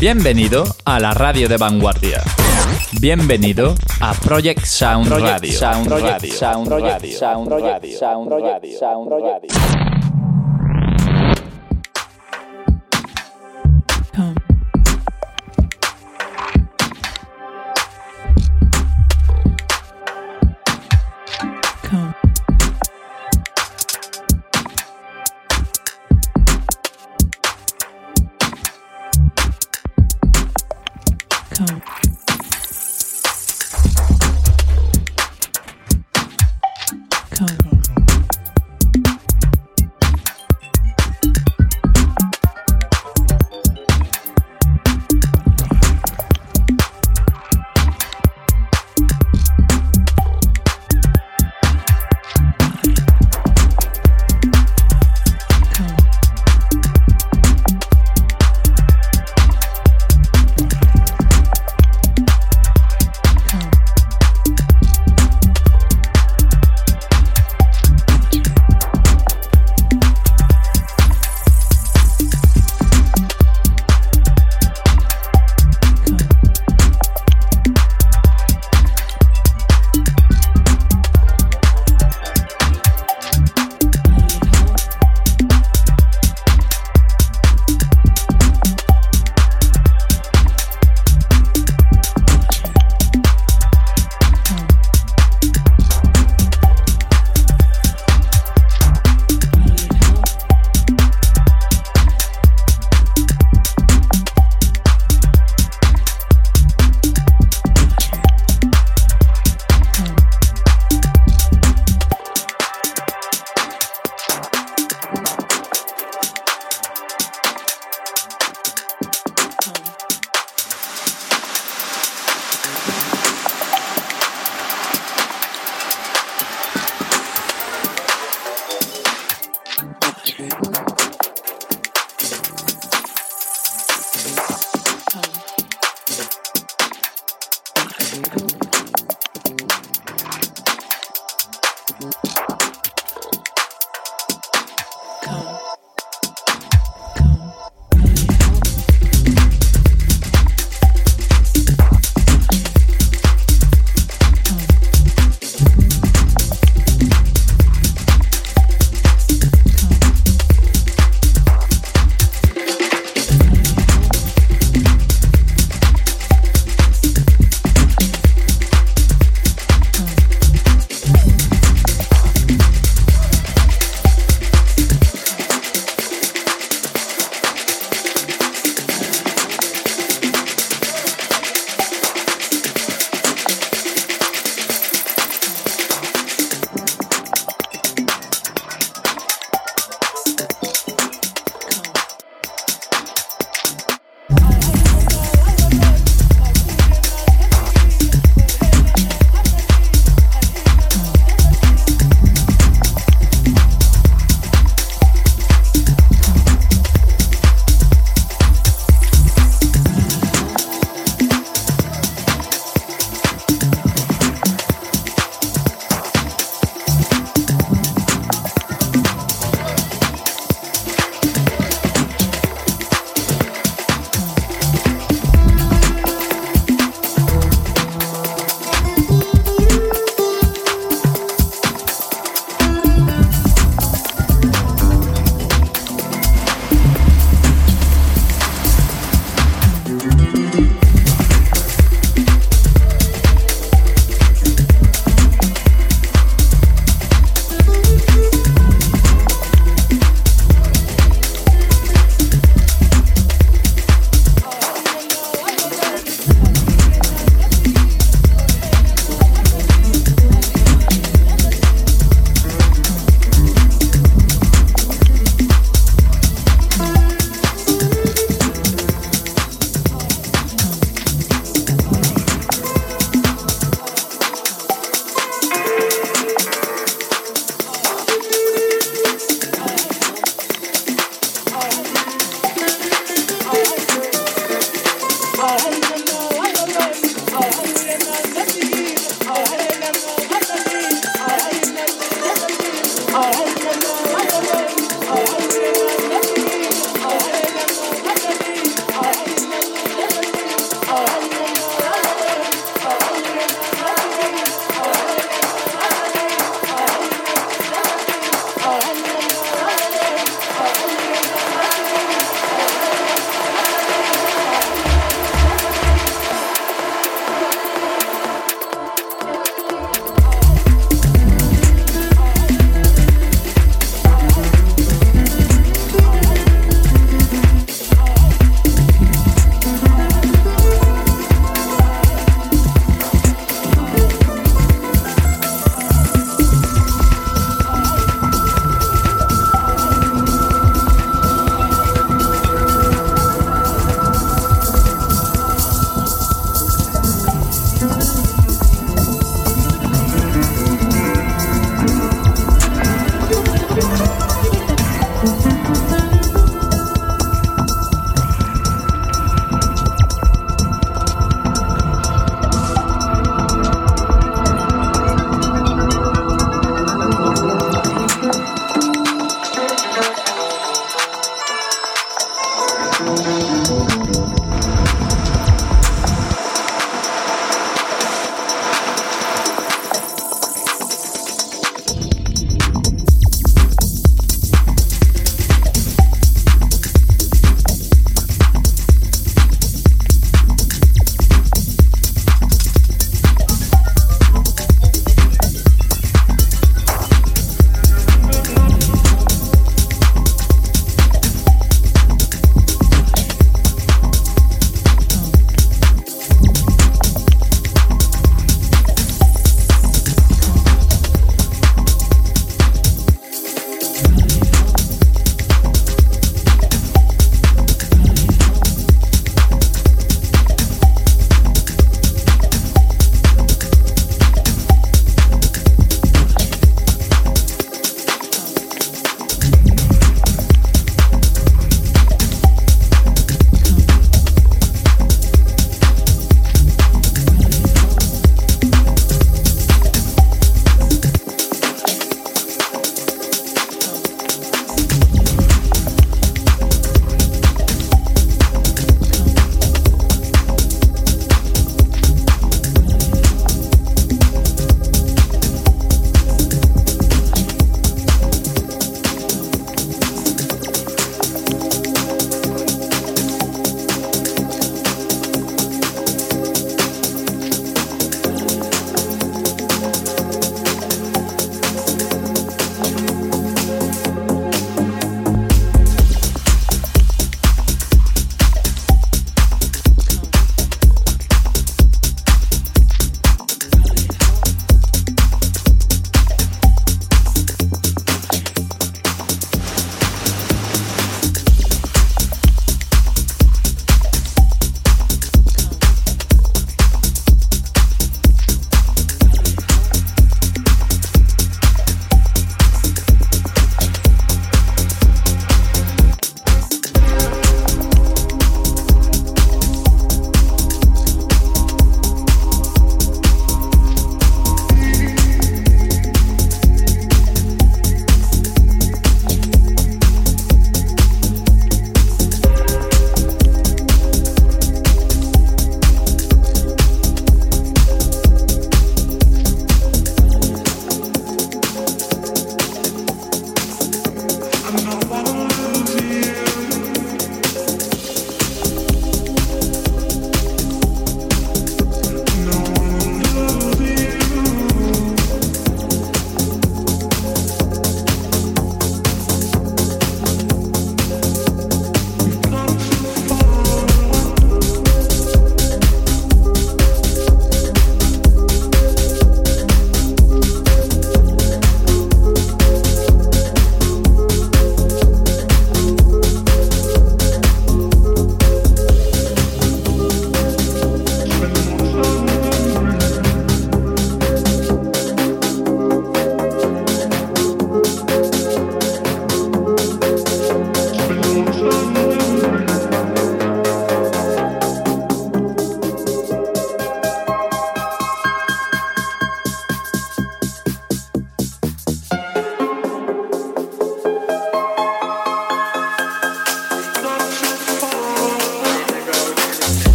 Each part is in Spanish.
Bienvenido a la radio de vanguardia. Bienvenido a Project Sound Radio. Sound Radio. Sound Radio. Sound Radio. Sound Radio.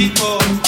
México.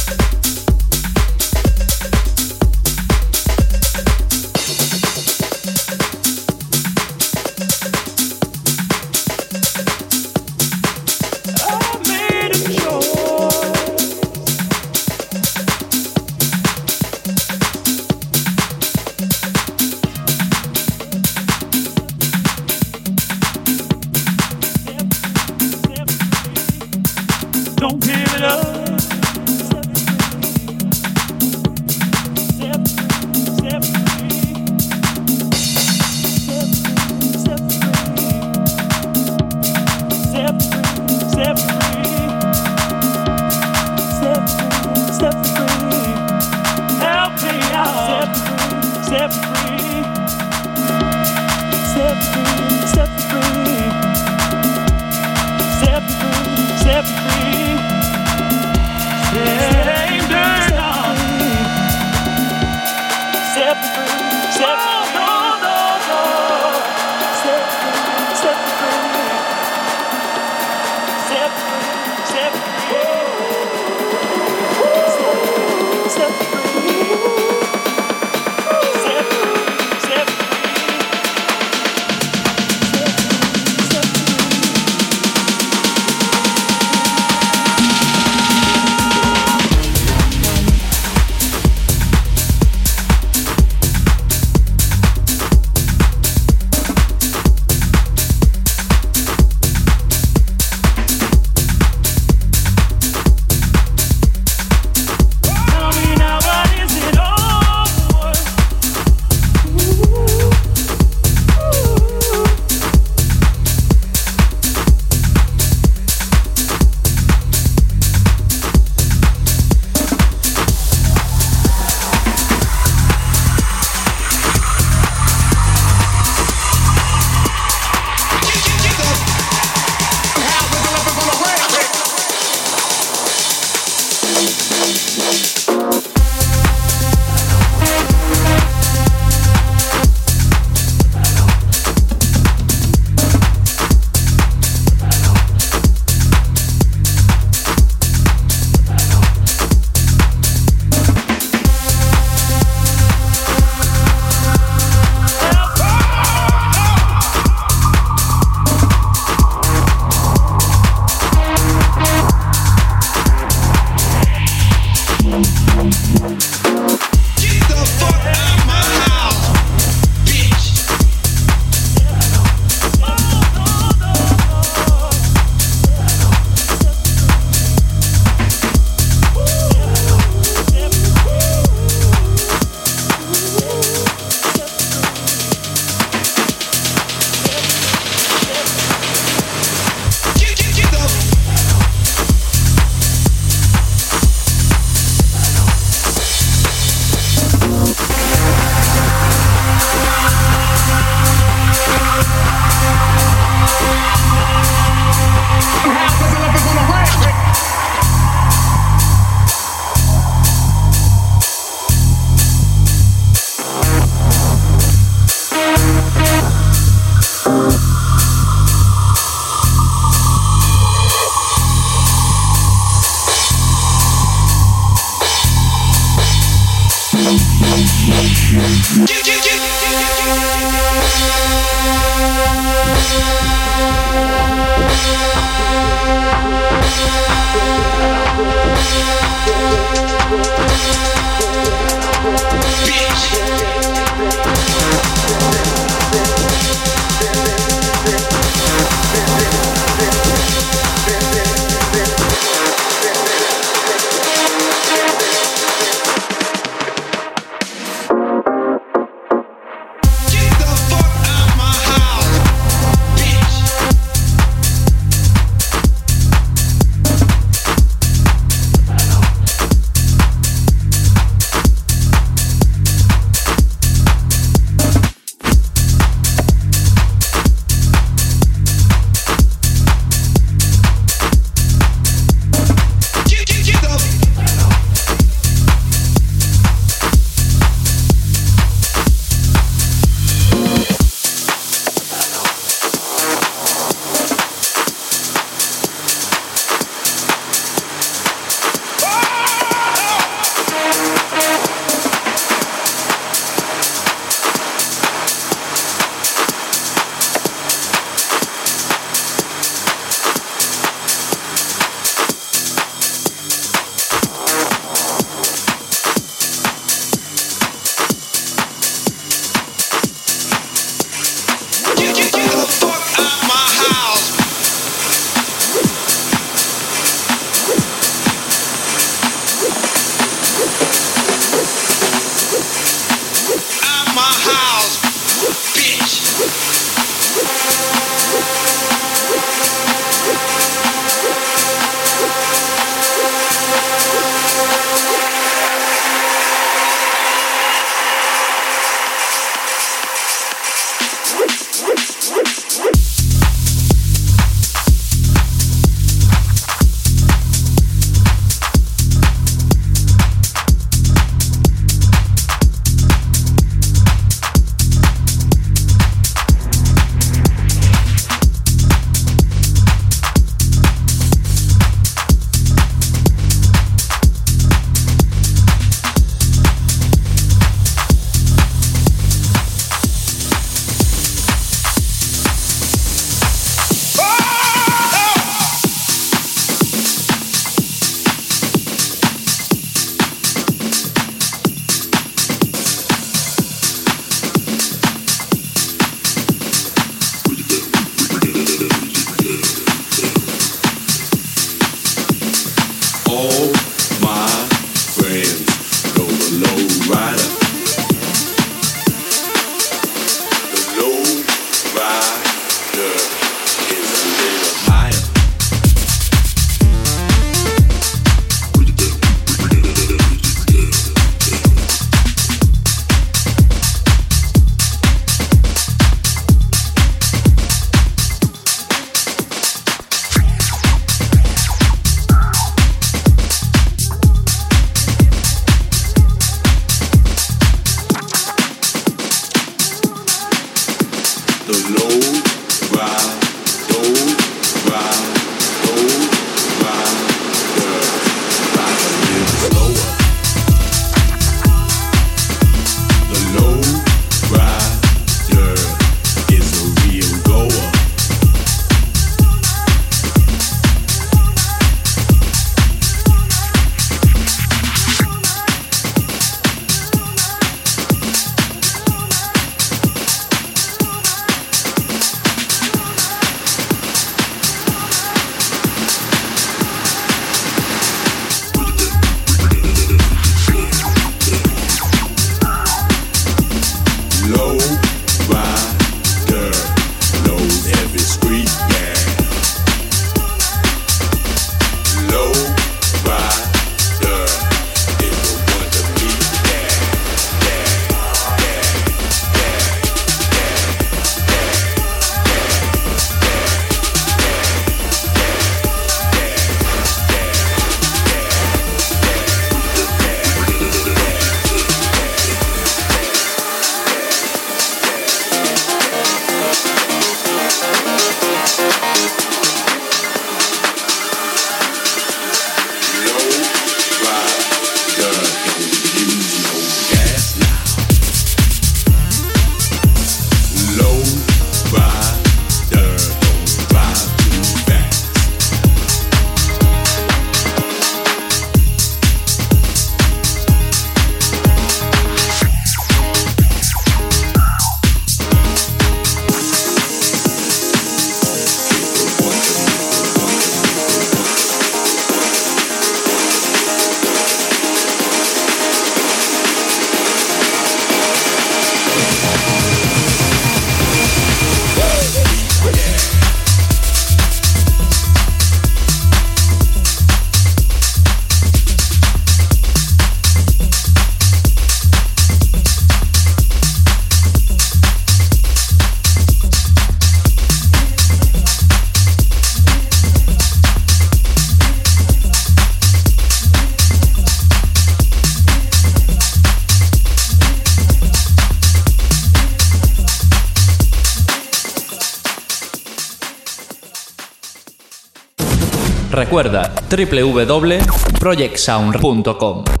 Recuerda www.projectsound.com.